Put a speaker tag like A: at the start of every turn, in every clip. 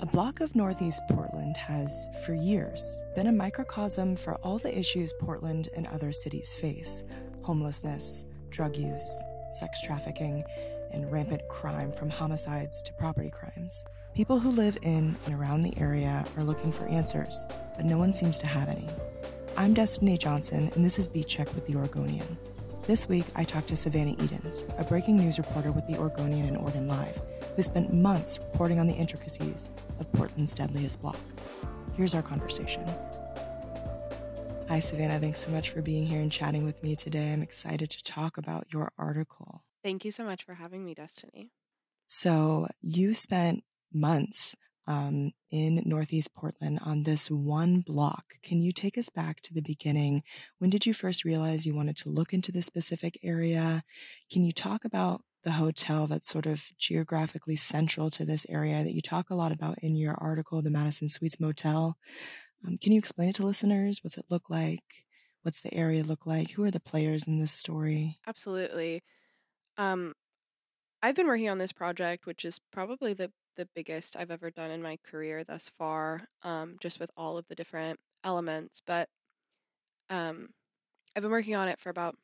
A: A block of Northeast Portland has, for years, been a microcosm for all the issues Portland and other cities face homelessness, drug use, sex trafficking, and rampant crime from homicides to property crimes. People who live in and around the area are looking for answers, but no one seems to have any. I'm Destiny Johnson, and this is Beat Check with the Oregonian. This week, I talked to Savannah Eadens, a breaking news reporter with the Oregonian and Oregon Live, who spent months reporting on the intricacies of Portland's deadliest block. Here's our conversation. Hi, Savannah. Thanks so much for being here and chatting with me today. I'm excited to talk about your article.
B: Thank you so much for having me, Destiny.
A: So, you spent months um, in Northeast Portland on this one block. Can you take us back to the beginning? When did you first realize you wanted to look into this specific area? Can you talk about the hotel that's sort of geographically central to this area that you talk a lot about in your article, the Madison Suites Motel? Um, can you explain it to listeners? What's it look like? What's the area look like? Who are the players in this story?
B: Absolutely. Um, I've been working on this project, which is probably the the biggest I've ever done in my career thus far, um, just with all of the different elements. But um, I've been working on it for about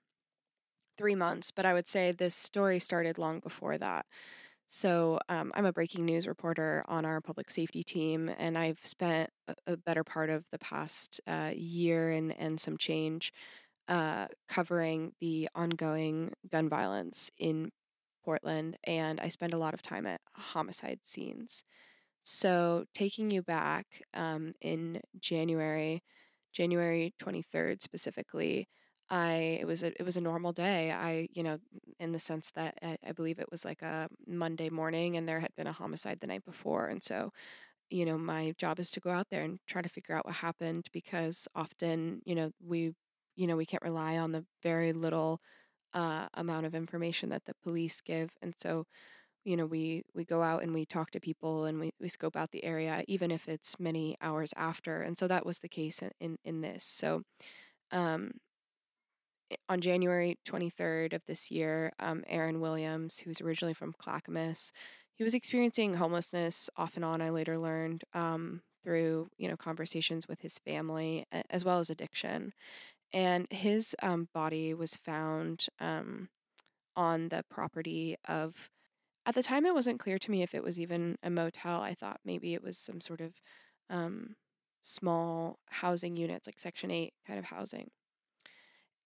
B: three months, but I would say this story started long before that. So um, I'm a breaking news reporter on our public safety team, and I've spent a, a better part of the past uh, year and, and some change uh, covering the ongoing gun violence in Portland, and I spend a lot of time at homicide scenes. So, taking you back um, in January, January 23rd specifically, I it was a it was a normal day. I you know in the sense that I, I believe it was like a Monday morning, and there had been a homicide the night before, and so you know my job is to go out there and try to figure out what happened because often you know we you know we can't rely on the very little uh, amount of information that the police give. And so, you know, we, we go out and we talk to people and we, we scope out the area, even if it's many hours after. And so that was the case in, in, in this. So, um, on January 23rd of this year, um, Aaron Williams, who's originally from Clackamas, he was experiencing homelessness off and on. I later learned um, through you know conversations with his family as well as addiction, and his um, body was found um, on the property of at the time it wasn't clear to me if it was even a motel i thought maybe it was some sort of um, small housing units like section 8 kind of housing.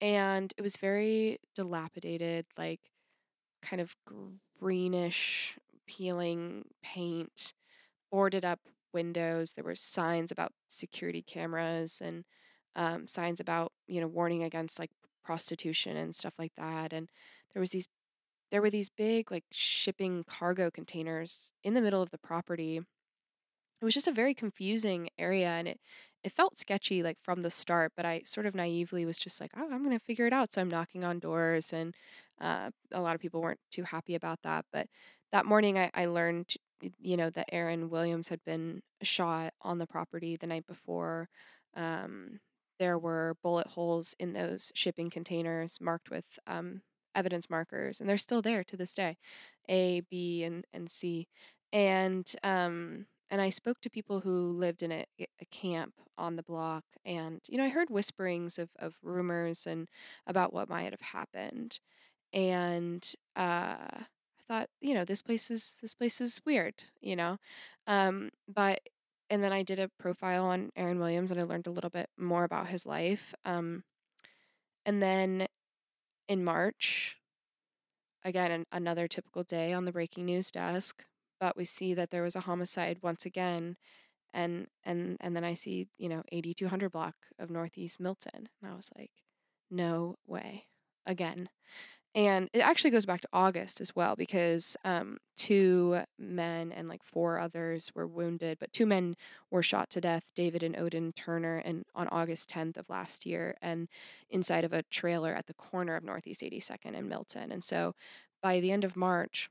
B: And it was very dilapidated like kind of greenish peeling paint boarded up windows there were signs about security cameras and um, signs about you know warning against like prostitution and stuff like that and there was these there were these big like shipping cargo containers in the middle of the property. It was just a very confusing area and it it felt sketchy like from the start but i sort of naively was just like oh i'm going to figure it out so i'm knocking on doors and uh, a lot of people weren't too happy about that but that morning I, I learned you know that aaron williams had been shot on the property the night before um, there were bullet holes in those shipping containers marked with um, evidence markers, and they're still there to this day, A, B, and and C, and um, and I spoke to people who lived in a, a camp on the block, and you know I heard whisperings of of rumors and about what might have happened, and uh, I thought you know this place is this place is weird, you know, um, but and then I did a profile on Aaron Williams and I learned a little bit more about his life. Um, and then in March, again, an, another typical day on the breaking news desk, but we see that there was a homicide once again. And, and, and then I see, you know, 8200 block of Northeast Milton. And I was like, no way again. And it actually goes back to August as well because um, two men and like four others were wounded, but two men were shot to death, David and Odin Turner, and on August 10th of last year, and inside of a trailer at the corner of Northeast 82nd and Milton. And so by the end of March,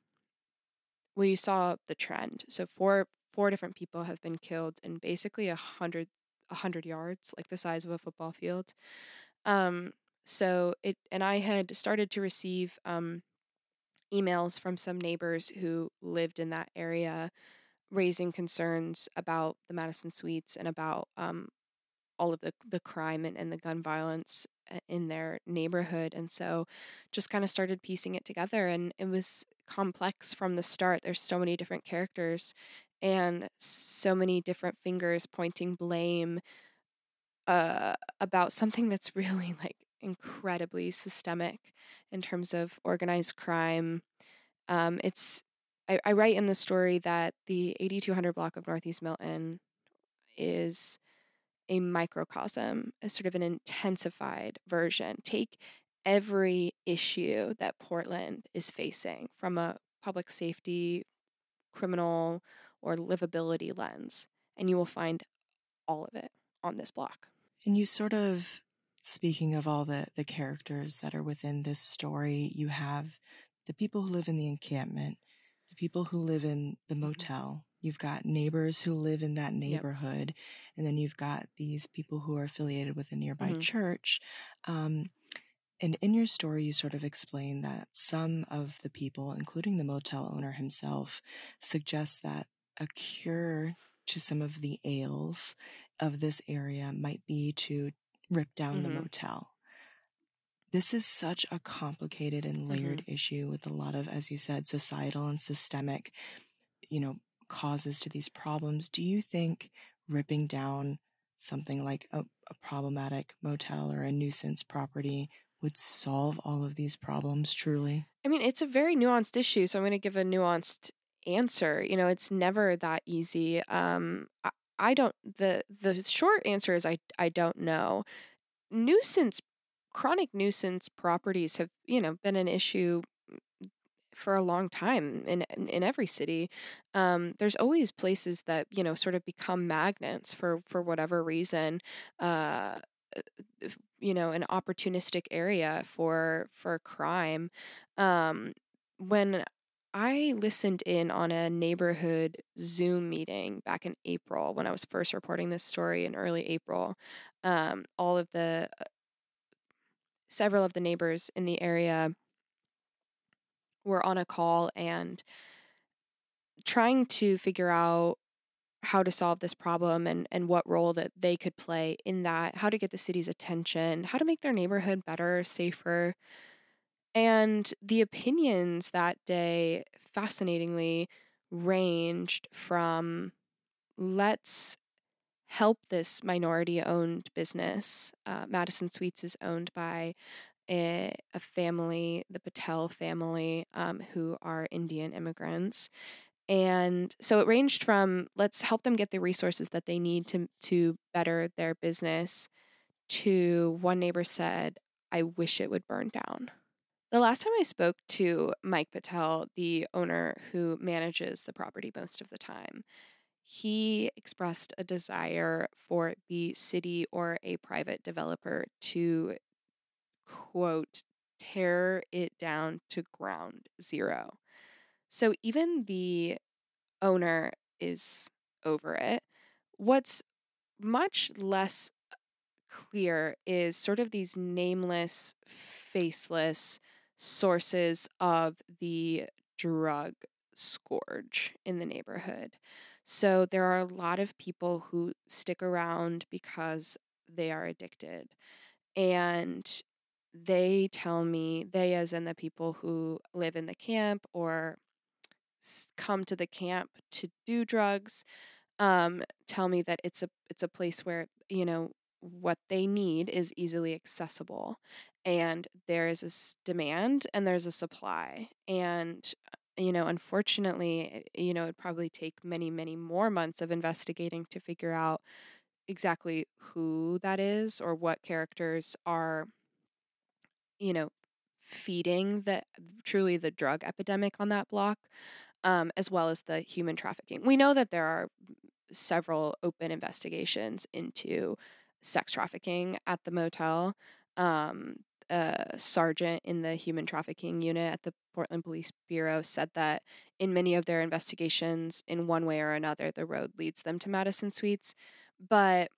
B: we saw the trend. So four four different people have been killed in basically a hundred a hundred yards, like the size of a football field. Um, so it and I had started to receive um, emails from some neighbors who lived in that area raising concerns about the Madison Suites and about um, all of the, the crime and, and the gun violence uh, in their neighborhood. And so just kind of started piecing it together. And it was complex from the start. There's so many different characters and so many different fingers pointing blame uh, about something that's really like incredibly systemic in terms of organized crime. Um, it's I, I write in the story that the 8200 block of Northeast Milton is a microcosm, a sort of an intensified version. Take every issue that Portland is facing from a public safety, criminal, or livability lens, and you will find all of it on this block.
A: And you sort of speaking of all the the characters that are within this story, you have the people who live in the encampment, the people who live in the mm-hmm. motel. You've got neighbors who live in that neighborhood, yep. and then you've got these people who are affiliated with a nearby mm-hmm. church. Um, and in your story, you sort of explain that some of the people, including the motel owner himself, suggest that a cure to some of the ails of this area might be to rip down mm-hmm. the motel. This is such a complicated and layered mm-hmm. issue with a lot of, as you said, societal and systemic, you know, causes to these problems. Do you think ripping down something like a, a problematic motel or a nuisance property would solve all of these problems truly?
B: I mean, it's a very nuanced issue, so I'm going to give a nuanced answer. You know, it's never that easy. Um, I, don't. the The short answer is I I don't know. Nuisance chronic nuisance properties have, you know, been an issue for a long time in in every city. Um, there's always places that you know sort of become magnets for for whatever reason. Uh, uh you know, an opportunistic area for for crime. Um, when I listened in on a neighborhood Zoom meeting back in April when I was first reporting this story in early April. Um, all of the uh, several of the neighbors in the area were on a call and trying to figure out how to solve this problem and, and what role that they could play in that, how to get the city's attention, how to make their neighborhood better, safer. And the opinions that day, fascinatingly, ranged from let's help this minority owned business. Uh, Madison Suites is owned by a, a family, the Patel family, um, who are Indian immigrants. And so it ranged from let's help them get the resources that they need to, to better their business to one neighbor said, I wish it would burn down. The last time I spoke to Mike Patel, the owner who manages the property most of the time, he expressed a desire for the city or a private developer to, quote, tear it down to ground zero. So even the owner is over it. What's much less clear is sort of these nameless, faceless sources of the drug scourge in the neighborhood. So there are a lot of people who stick around because they are addicted. And they tell me, they, as in the people who live in the camp or come to the camp to do drugs, um, tell me that it's a it's a place where you know what they need is easily accessible and there is a demand and there's a supply and you know unfortunately eh, you know it'd probably take many many more months of investigating to figure out exactly who that is or what characters are you know feeding the truly the drug epidemic on that block, um, as well as the human trafficking. We know that there are several open investigations into sex trafficking at the motel. Um, a sergeant in the human trafficking unit at the Portland Police Bureau said that in many of their investigations, in one way or another, the road leads them to Madison Suites. But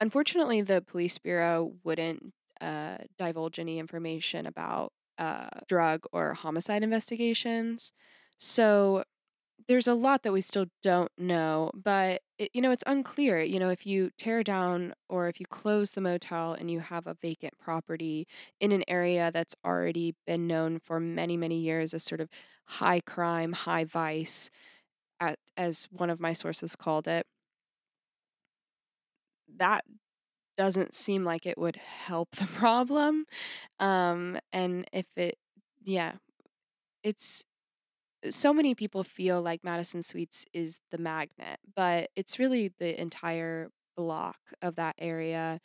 B: unfortunately, the police bureau wouldn't uh, divulge any information about uh, drug or homicide investigations. So there's a lot that we still don't know, but it, you know, it's unclear. You know, if you tear down or if you close the motel and you have a vacant property in an area that's already been known for many, many years as sort of high crime, high vice, at, as one of my sources called it, that doesn't seem like it would help the problem. Um, and if it, yeah, it's so many people feel like Madison Suites is the magnet, but it's really the entire block of that area.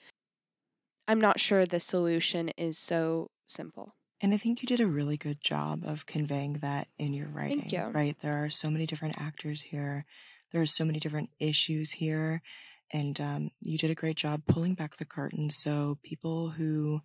B: I'm not sure the solution is so simple.
A: And I think you did a really good job of conveying that in your writing.
B: Thank you.
A: Right? There are so many different actors here. There are so many different issues here. And um, you did a great job pulling back the curtain so people who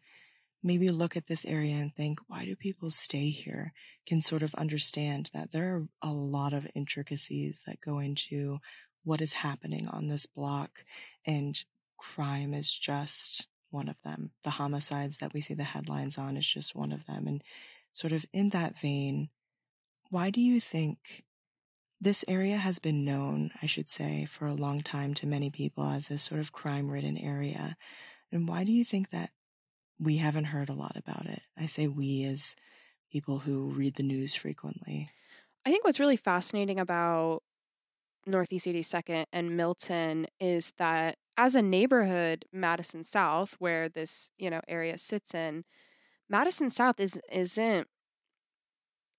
A: maybe look at this area and think, why do people stay here? Can sort of understand that there are a lot of intricacies that go into what is happening on this block, and crime is just one of them. The homicides that we see the headlines on is just one of them. And sort of in that vein, why do you think this area has been known, I should say, for a long time to many people as this sort of crime ridden area? And why do you think that we haven't heard a lot about it. I say we as people who read the news frequently.
B: I think what's really fascinating about Northeast 82nd and Milton is that as a neighborhood, Madison South, where this, you know, area sits in, Madison South is isn't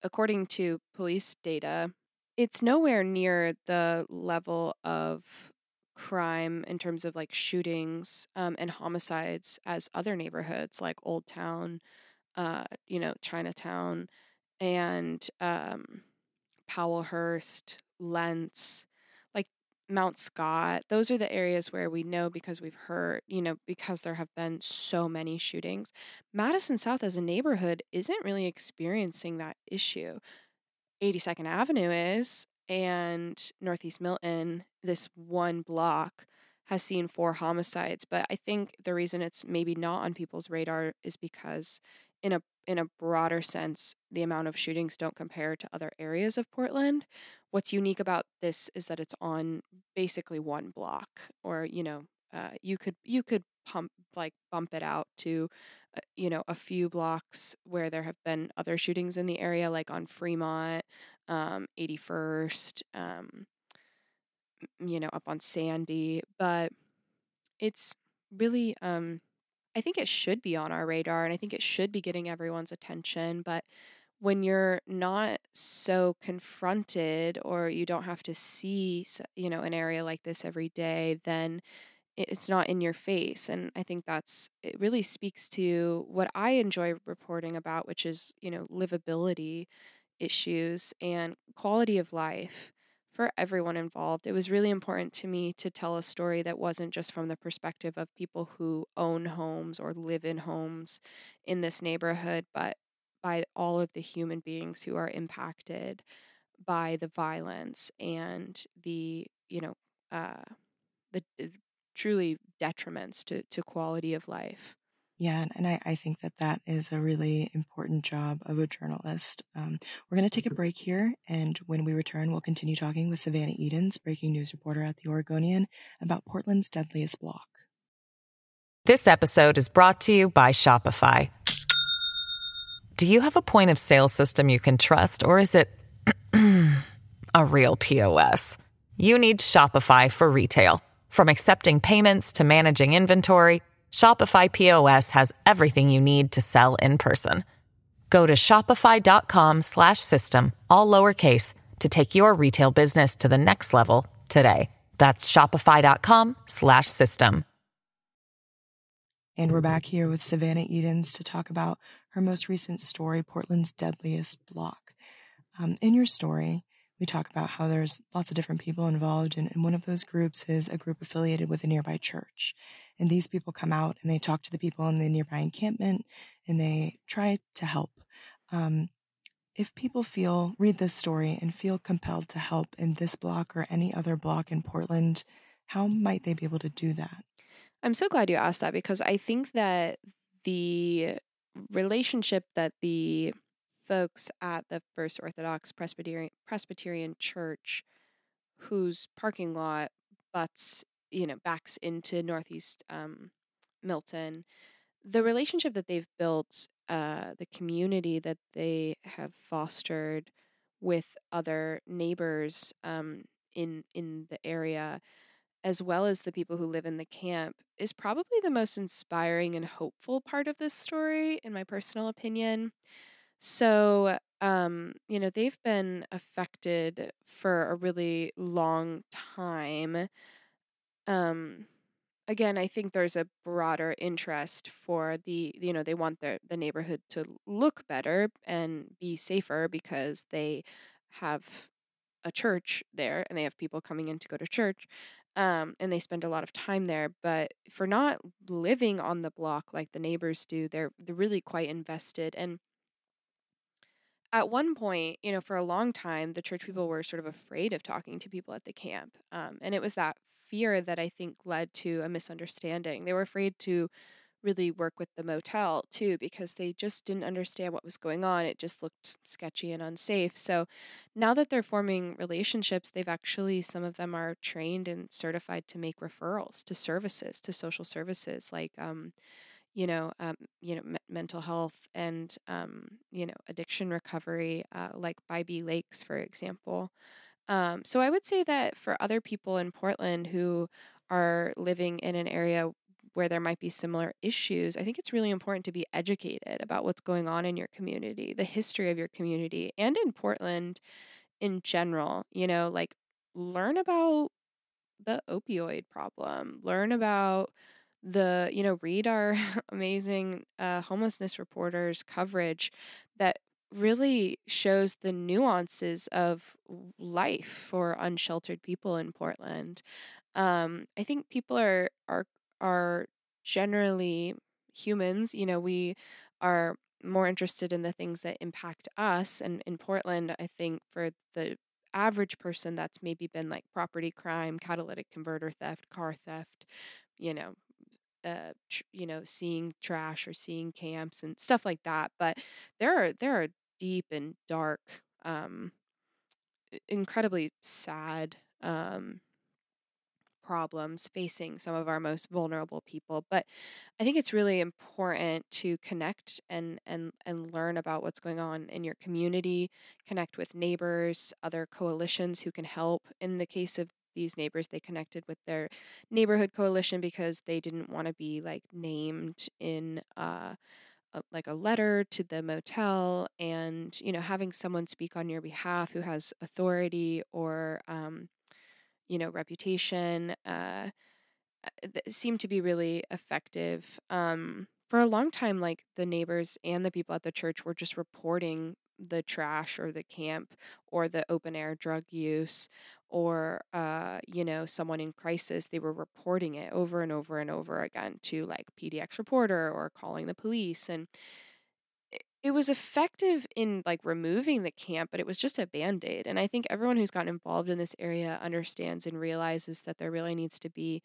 B: according to police data, it's nowhere near the level of crime in terms of like shootings um, and homicides as other neighborhoods like Old Town, uh, you know, Chinatown, and um, Powellhurst, Lents, like Mount Scott. Those are the areas where we know because we've heard, you know, because there have been so many shootings. Madison South as a neighborhood isn't really experiencing that issue. 82nd Avenue is, and Northeast Milton, this one block, has seen four homicides. But I think the reason it's maybe not on people's radar is because, in a in a broader sense, the amount of shootings don't compare to other areas of Portland. What's unique about this is that it's on basically one block, or you know, uh, you could you could pump like bump it out to you know a few blocks where there have been other shootings in the area like on Fremont um 81st um you know up on Sandy but it's really um I think it should be on our radar and I think it should be getting everyone's attention but when you're not so confronted or you don't have to see you know an area like this every day then it's not in your face and i think that's it really speaks to what i enjoy reporting about which is you know livability issues and quality of life for everyone involved. It was really important to me to tell a story that wasn't just from the perspective of people who own homes or live in homes in this neighborhood but by all of the human beings who are impacted by the violence and the you know uh the truly detriments to, to quality of life.
A: Yeah, and I, I think that that is a really important job of a journalist. Um, we're going to take a break here, and when we return, we'll continue talking with Savannah Eadens, breaking news reporter at The Oregonian, about Portland's deadliest block.
C: This episode is brought to you by Shopify. Do you have a point of sale system you can trust, or is it a real POS? You need Shopify for retail. From accepting payments to managing inventory, Shopify POS has everything you need to sell in person. Go to shopify.com/system all lowercase to take your retail business to the next level today. That's shopify.com/system.
A: And we're back here with Savannah Eadens to talk about her most recent story, Portland's Deadliest Block. Um, in your story, we talk about how there's lots of different people involved, and, and one of those groups is a group affiliated with a nearby church. And these people come out and they talk to the people in the nearby encampment and they try to help. Um, if people feel, read this story and feel compelled to help in this block or any other block in Portland, how might they be able to do that?
B: I'm so glad you asked that because I think that the relationship that the folks at the First Orthodox Presbyterian Presbyterian Church, whose parking lot butts, you know, backs into Northeast um, Milton, the relationship that they've built, uh, the community that they have fostered with other neighbors um, in in the area, as well as the people who live in the camp, is probably the most inspiring and hopeful part of this story, in my personal opinion. So, um, you know, they've been affected for a really long time. Um, again, I think there's a broader interest for the, you know, they want the the neighborhood to look better and be safer because they have a church there and they have people coming in to go to church. Um, and they spend a lot of time there. But for not living on the block like the neighbors do, they're they're really quite invested. And at one point, you know, for a long time, the church people were sort of afraid of talking to people at the camp. Um, and it was that fear that I think led to a misunderstanding. They were afraid to really work with the motel too because they just didn't understand what was going on. It just looked sketchy and unsafe. So now that they're forming relationships, they've actually, some of them are trained and certified to make referrals to services, to social services like, um, you know, um, you know, me- mental health and um, you know, addiction recovery, uh, like Bybee Lakes, for example. Um, so I would say that for other people in Portland who are living in an area where there might be similar issues, I think it's really important to be educated about what's going on in your community, the history of your community, and in Portland in general. You know, like learn about the opioid problem, learn about the you know read our amazing uh, homelessness reporters coverage that really shows the nuances of life for unsheltered people in Portland. Um, I think people are are are generally humans. You know, we are more interested in the things that impact us. And in Portland, I think for the average person, that's maybe been like property crime, catalytic converter theft, car theft, you know, uh, tr- you know, seeing trash or seeing camps and stuff like that. But there are there are deep and dark, um, incredibly sad um, problems facing some of our most vulnerable people. But I think it's really important to connect and and and learn about what's going on in your community, connect with neighbors, other coalitions who can help. In the case of these neighbors they connected with their neighborhood coalition because they didn't want to be like named in uh, a, like a letter to the motel and you know having someone speak on your behalf who has authority or um, you know reputation uh, seemed to be really effective. Um, for a long time like the neighbors and the people at the church were just reporting the trash or the camp or the open air drug use or uh, you know someone in crisis they were reporting it over and over and over again to like pdx reporter or calling the police and it, was effective in like removing the camp but it was just a band-aid and i think everyone who's gotten involved in this area understands and realizes that there really needs to be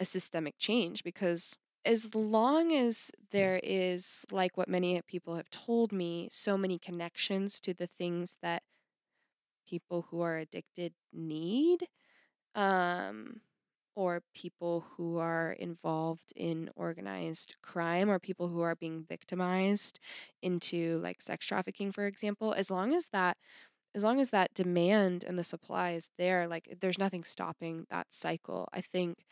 B: a systemic change because as long as there is, like what many people have told me, so many connections to the things that people who are addicted need, um, or people who are involved in organized crime, or people who are being victimized into like sex trafficking, for example, as long as that as long as that demand and the supply is there, like there's nothing stopping that cycle. I think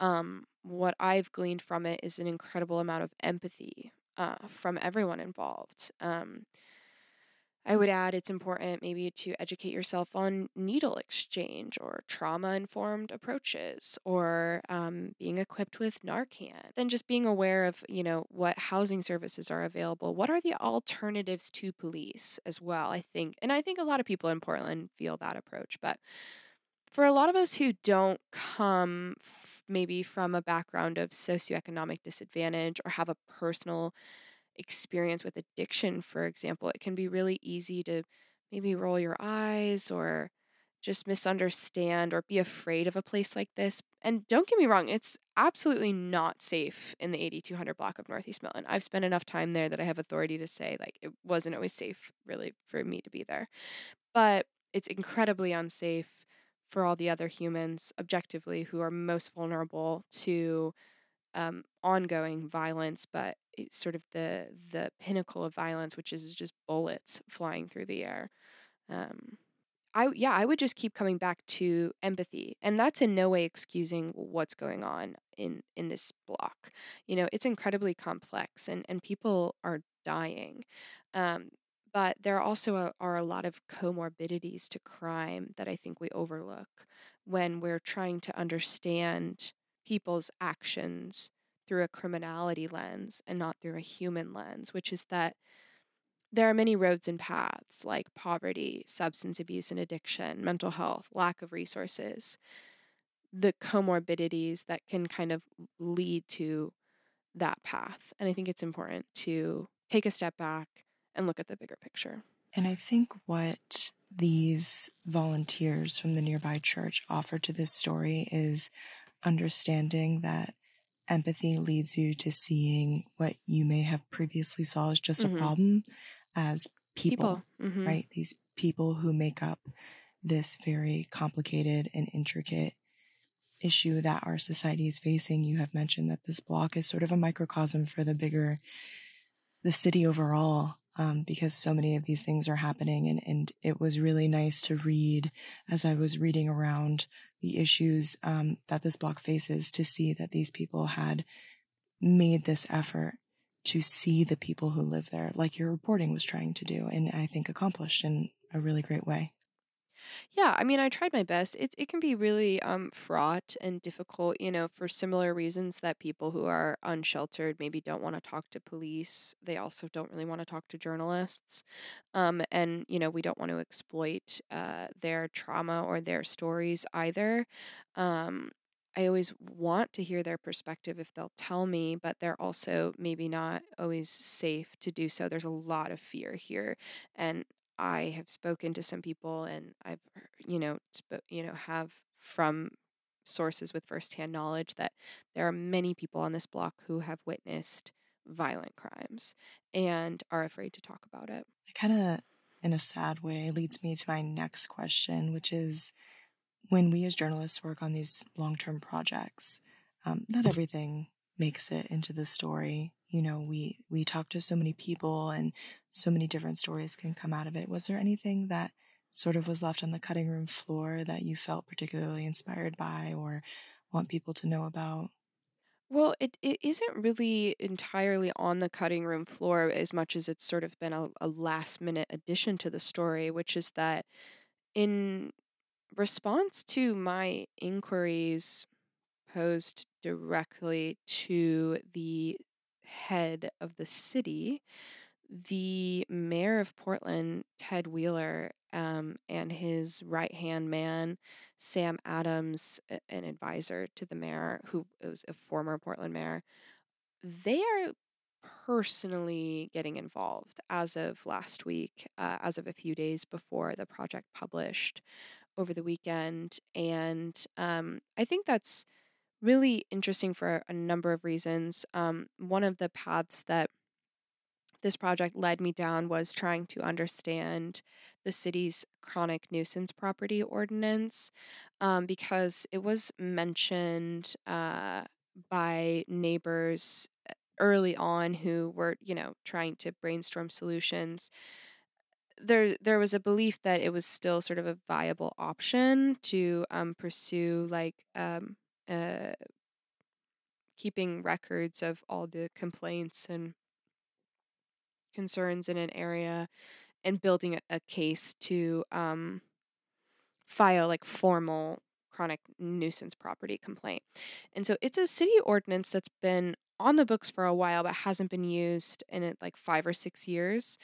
B: um, what I've gleaned from it is an incredible amount of empathy uh, from everyone involved. Um, I would add it's important maybe to educate yourself on needle exchange or trauma informed approaches or um, being equipped with Narcan. Then just being aware of, you know, what housing services are available. What are the alternatives to police as well? I think, and I think a lot of people in Portland feel that approach. But for a lot of us who don't come maybe from a background of socioeconomic disadvantage or have a personal experience with addiction, for example, it can be really easy to maybe roll your eyes or just misunderstand or be afraid of a place like this. And don't get me wrong, it's absolutely not safe in the 8200 block of Northeast Milton. I've spent enough time there that I have authority to say, like, it wasn't always safe, really, for me to be there. But it's incredibly unsafe for all the other humans, objectively, who are most vulnerable to um, ongoing violence, but it's sort of the the pinnacle of violence, which is just bullets flying through the air. Um, I yeah, I would just keep coming back to empathy, and that's in no way excusing what's going on in in this block. You know, it's incredibly complex, and and people are dying. Um, but there also are, are a lot of comorbidities to crime that I think we overlook when we're trying to understand people's actions through a criminality lens and not through a human lens, which is that there are many roads and paths like poverty, substance abuse and addiction, mental health, lack of resources, the comorbidities that can kind of lead to that path. And I think it's important to take a step back and look at the bigger picture.
A: And I think what these volunteers from the nearby church offer to this story is understanding that empathy leads you to seeing what you may have previously saw as just mm-hmm. a problem as people, people. Mm-hmm. right? These people who make up this very complicated and intricate issue that our society is facing. You have mentioned that this block is sort of a microcosm for the bigger, the city overall um, because so many of these things are happening. And, and it was really nice to read as I was reading around the issues um, that this block faces to see that these people had made this effort to see the people who live there, like your reporting was trying to do, and I think accomplished in a really great way.
B: Yeah, I mean, I tried my best. It it can be really um fraught and difficult, you know, for similar reasons that people who are unsheltered maybe don't want to talk to police. They also don't really want to talk to journalists. Um and you know, we don't want to exploit uh their trauma or their stories either. Um I always want to hear their perspective if they'll tell me, but they're also maybe not always safe to do so. There's a lot of fear here. And I have spoken to some people and I've, you know, sp- you know, have from sources with firsthand knowledge that there are many people on this block who have witnessed violent crimes and are afraid to talk about it.
A: It kind of, in a sad way, leads me to my next question, which is when we as journalists work on these long term projects, um, not everything makes it into the story you know we we talk to so many people and so many different stories can come out of it. Was there anything that sort of was left on the cutting room floor that you felt particularly inspired by or want people to know about?
B: Well, it, it isn't really entirely on the cutting room floor as much as it's sort of been a, a last minute addition to the story, which is that in response to my inquiries posed directly to the head of the city, the mayor of Portland, Ted Wheeler, um, and his right hand man, Sam Adams, an advisor to the mayor, who was a former Portland mayor, they are personally getting involved as of last week, uh, as of a few days before the project published over the weekend. And um, I think that's really interesting for a number of reasons. Um, one of the paths that this project led me down was trying to understand the city's chronic nuisance property ordinance um, because it was mentioned uh, by neighbors uh, early on who were, you know, trying to brainstorm solutions. There, there was a belief that it was still sort of a viable option to um, pursue like um, uh, keeping records of all the complaints and concerns in an area and building a, a case to um, file like formal chronic nuisance property complaint. And so it's a city ordinance that's been on the books for a while but hasn't been used in like 5 or 6 years.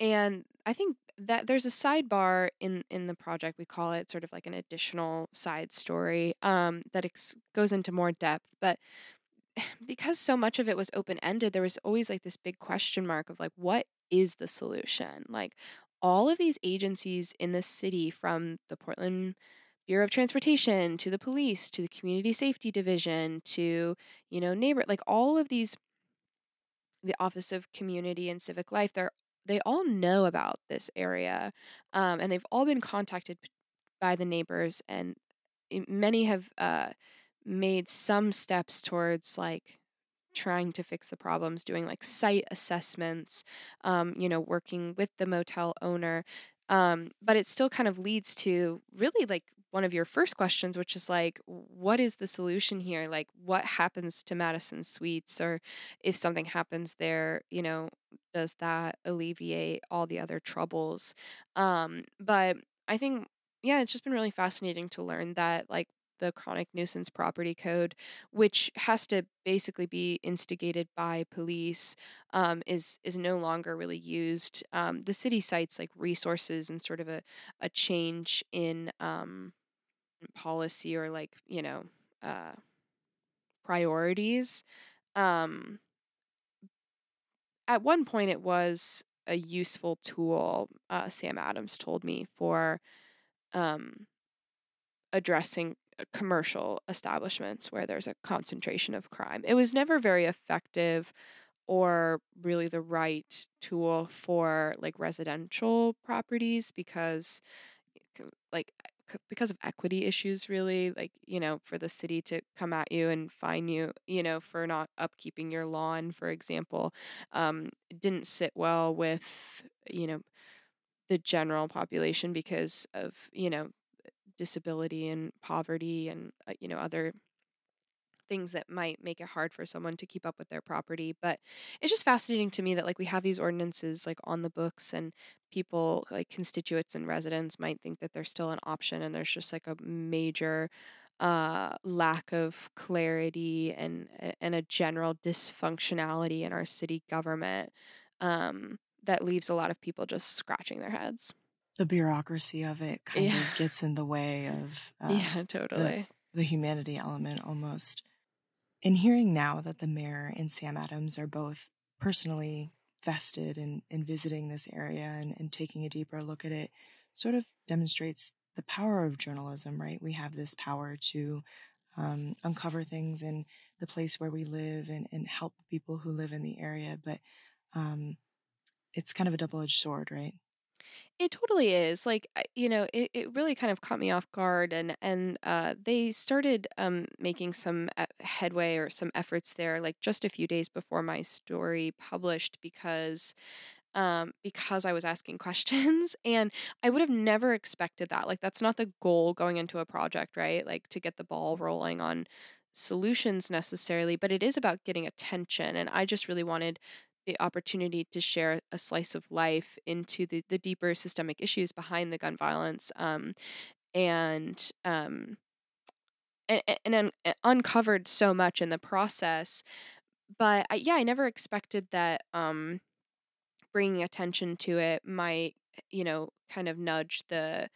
B: And I think that there's a sidebar in in the project we call it sort of like an additional side story um that ex- goes into more depth but because so much of it was open ended there was always like this big question mark of like what is the solution? Like all of these agencies in the city from the Portland Bureau of Transportation to the police to the community safety division to you know neighbor like all of these the Office of Community and Civic Life they're they all know about this area um, and they've all been contacted by the neighbors and many have uh, made some steps towards like trying to fix the problems doing like site assessments um, you know working with the motel owner um, but it still kind of leads to really like one of your first questions, which is like, what is the solution here? Like, what happens to Madison Suites? Or if something happens there, you know, does that alleviate all the other troubles? Um, but I think, yeah, it's just been really fascinating to learn that, like, the chronic nuisance property code which has to basically be instigated by police um, is is no longer really used um, the city cites like resources and sort of a, a change in um, policy or like you know uh, priorities um, at one point it was a useful tool uh, sam adams told me for um, addressing uh, commercial establishments where there's a concentration of crime. It was never very effective or really the right tool for like residential properties because like because of equity issues really like you know for the city to come at you and fine you you know for not upkeeping your lawn for example um didn't sit well with you know the general population because of you know disability and poverty and uh, you know other things that might make it hard for someone to keep up with their property. But it's just fascinating to me that like we have these ordinances like on the books and people like constituents and residents might think that they're still an option and there's just like a major uh lack of clarity and and a general dysfunctionality in our city government um that leaves a lot of people just scratching their heads
A: the bureaucracy of it kind yeah. of gets in the way of
B: uh, yeah totally
A: the, the humanity element almost in hearing now that the mayor and Sam Adams are both personally vested in, in visiting this area and, and taking a deeper look at it, sort of demonstrates the power of journalism, right? We have this power to um, uncover things in the place where we live and, and help people who live in the area. But um, it's kind of a double edged sword, right?
B: It totally is. Like, you know, it, it really kind of caught me off guard and and uh they started um making some headway or some efforts there like just a few days before my story published because um because I was asking questions and I would have never expected that. Like that's not the goal going into a project, right? Like to get the ball rolling on solutions necessarily, but it is about getting attention and I just really wanted the opportunity to share a slice of life into the, the deeper systemic issues behind the gun violence um, and um, and, and, and uncovered so much in the process but I, yeah i never expected that um, bringing attention to it might you know kind of nudge the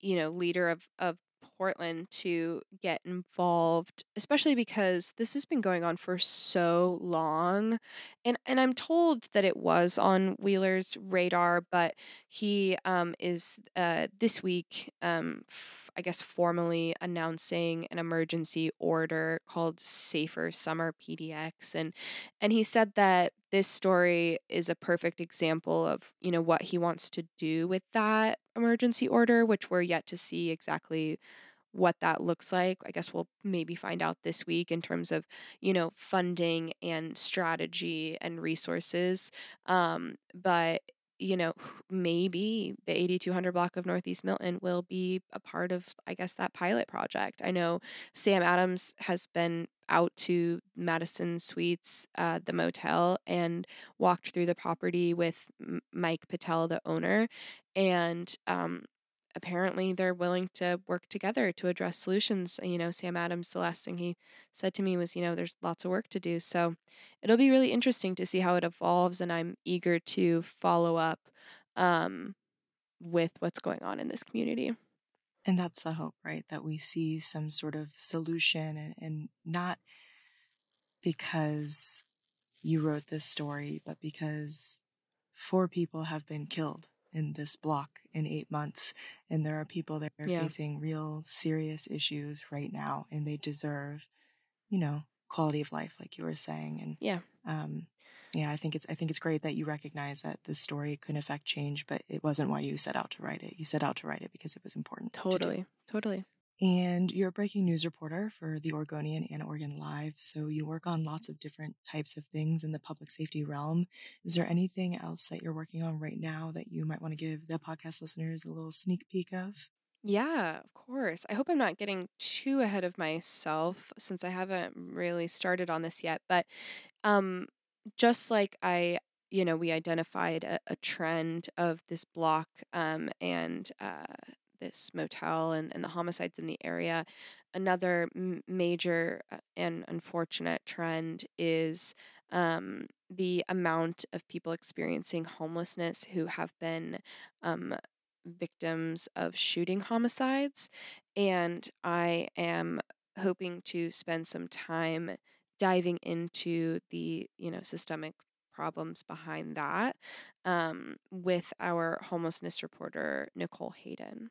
B: you know leader of of Portland to get involved, especially because this has been going on for so long. And and I'm told that it was on Wheeler's radar, but he um, is uh, this week um, I guess, formally announcing an emergency order called Safer Summer PDX. And and he said that this story is a perfect example of, you know, what he wants to do with that emergency order, which we're yet to see exactly what that looks like. I guess we'll maybe find out this week in terms of, you know, funding and strategy and resources. Um, but you know, maybe the 8200 block of Northeast Milton will be a part of, I guess, that pilot project. I know Sam Adams has been out to Madison Suites, uh, the motel, and walked through the property with Mike Patel, the owner. And um, apparently they're willing to work together to address solutions. You know, Sam Adams, the last thing he said to me was, you know, there's lots of work to do. So it'll be really interesting to see how it evolves. And I'm eager to follow up um, with what's going on in this community.
A: And that's the hope, right? That we see some sort of solution and, and not because you wrote this story, but because four people have been killed in this block in eight months. And there are people that are yeah. facing real serious issues right now, and they deserve, you know, quality of life, like you were saying. And
B: yeah,
A: um, yeah, I think it's I think it's great that you recognize that this story could affect change, but it wasn't why you set out to write it. You set out to write it because it was important.
B: Totally, to totally.
A: And you're a breaking news reporter for the Oregonian and Oregon Live. So you work on lots of different types of things in the public safety realm. Is there anything else that you're working on right now that you might want to give the podcast listeners a little sneak peek of?
B: Yeah, of course. I hope I'm not getting too ahead of myself since I haven't really started on this yet. But um, just like I, you know, we identified a, a trend of this block um, and uh, this motel and, and the homicides in the area. Another m- major uh, and unfortunate trend is um, the amount of people experiencing homelessness who have been um, victims of shooting homicides. And I am hoping to spend some time diving into the you know systemic problems behind that um, with our homelessness reporter nicole hayden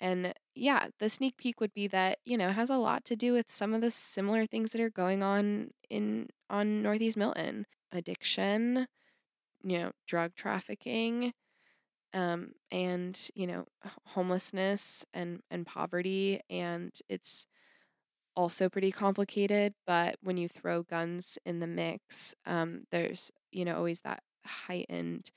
B: and yeah, the sneak peek would be that, you know, has a lot to do with some of the similar things that are going on in on Northeast Milton. Addiction, you know, drug trafficking, um, and, you know, homelessness and, and poverty. And it's also pretty complicated, but when you throw guns in the mix, um, there's, you know, always that heightened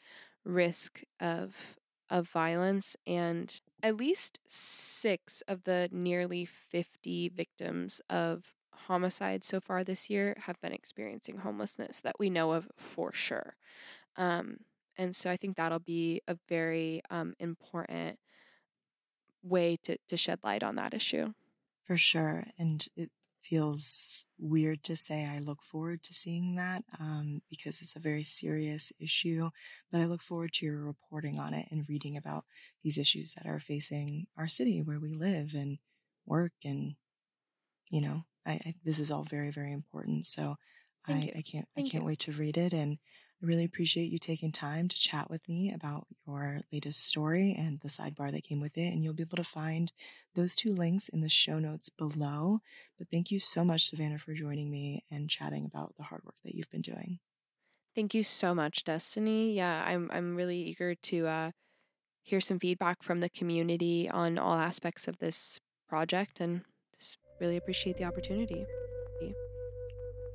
B: risk of of violence, and at least six of the nearly 50 victims of homicide so far this year have been experiencing homelessness that we know of for sure. Um, and so I think that'll be a very um, important way to, to shed light on that issue.
A: For sure. And it feels weird to say I look forward to seeing that um, because it's a very serious issue. But I look forward to your reporting on it and reading about these issues that are facing our city where we live and work. And, you know, I, I this is all very, very important. So I, I, can't Thank I can't you. wait to read it. And I really appreciate you taking time to chat with me about your latest story and the sidebar that came with it. And you'll be able to find those two links in the show notes below. But thank you so much, Savannah, for joining me and chatting about the hard work that you've been doing.
B: Thank you so much, Destiny. Yeah, I'm I'm really eager to uh, hear some feedback from the community on all aspects of this project and just really appreciate the opportunity.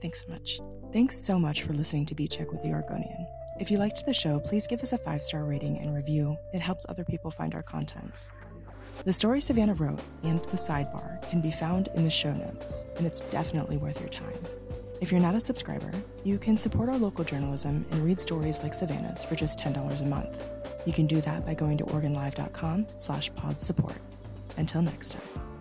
A: Thanks so much. Thanks so much for listening to Beat Check with the Oregonian. If you liked the show, please give us a five star rating and review. It helps other people find our content. The story Savannah wrote and the sidebar can be found in the show notes, and it's definitely worth your time. If you're not a subscriber, you can support our local journalism and read stories like Savannah's for just $10 a month. You can do that by going to OregonLive.com slash pod support. Until next time.